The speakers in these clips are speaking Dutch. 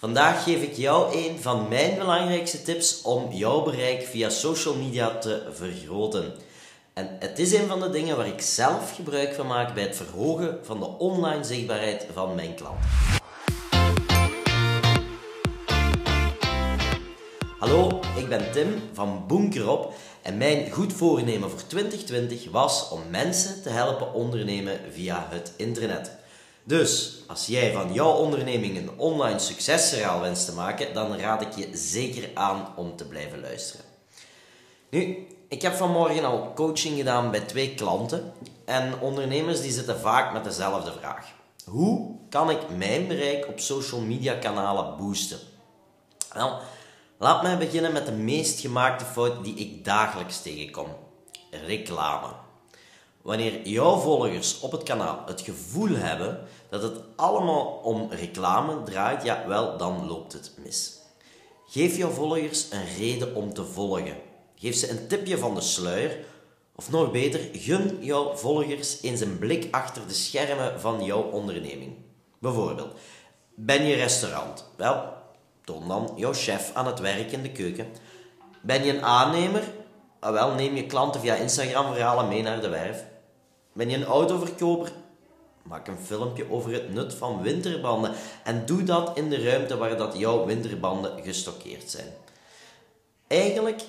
Vandaag geef ik jou een van mijn belangrijkste tips om jouw bereik via social media te vergroten. En het is een van de dingen waar ik zelf gebruik van maak bij het verhogen van de online zichtbaarheid van mijn klant. Hallo, ik ben Tim van Bunkerop en mijn goed voornemen voor 2020 was om mensen te helpen ondernemen via het internet. Dus als jij van jouw onderneming een online succesverhaal wenst te maken, dan raad ik je zeker aan om te blijven luisteren. Nu, ik heb vanmorgen al coaching gedaan bij twee klanten en ondernemers die zitten vaak met dezelfde vraag. Hoe kan ik mijn bereik op social media kanalen boosten? Wel, laat mij beginnen met de meest gemaakte fout die ik dagelijks tegenkom. Reclame. Wanneer jouw volgers op het kanaal het gevoel hebben dat het allemaal om reclame draait, ja wel, dan loopt het mis. Geef jouw volgers een reden om te volgen. Geef ze een tipje van de sluier. Of nog beter, gun jouw volgers eens een blik achter de schermen van jouw onderneming. Bijvoorbeeld, ben je restaurant? Wel, toon dan jouw chef aan het werk in de keuken. Ben je een aannemer? Ah, wel, neem je klanten via Instagram-verhalen mee naar de werf. Ben je een autoverkoper? Maak een filmpje over het nut van winterbanden en doe dat in de ruimte waar dat jouw winterbanden gestockeerd zijn. Eigenlijk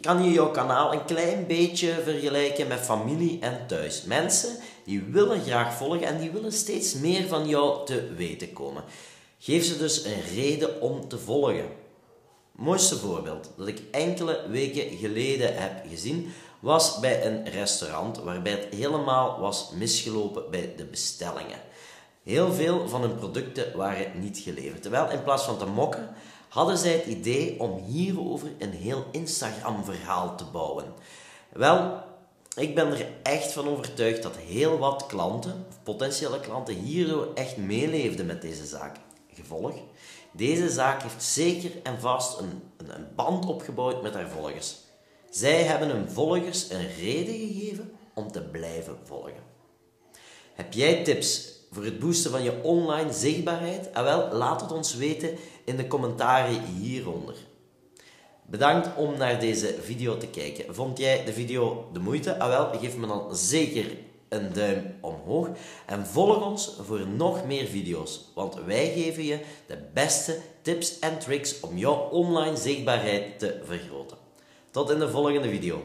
kan je jouw kanaal een klein beetje vergelijken met familie en thuis. Mensen die willen graag volgen en die willen steeds meer van jou te weten komen. Geef ze dus een reden om te volgen. Mooiste voorbeeld dat ik enkele weken geleden heb gezien was bij een restaurant waarbij het helemaal was misgelopen bij de bestellingen. Heel veel van hun producten waren niet geleverd. Terwijl in plaats van te mokken, hadden zij het idee om hierover een heel Instagram-verhaal te bouwen. Wel, ik ben er echt van overtuigd dat heel wat klanten, potentiële klanten, hierdoor echt meeleefden met deze zaak. Gevolg? Deze zaak heeft zeker en vast een, een, band opgebouwd met haar volgers. Zij hebben hun volgers een reden gegeven om te blijven volgen. Heb jij tips voor het boosten van je online zichtbaarheid? Ah wel, laat het ons weten in de commentaren hieronder. Bedankt om naar deze video te kijken. Vond jij de video de moeite? Ah wel, geef me dan zeker een duim omhoog en volg ons voor nog meer video's, want wij geven je de beste tips en tricks om jouw online zichtbaarheid te vergroten. Tot in de volgende video.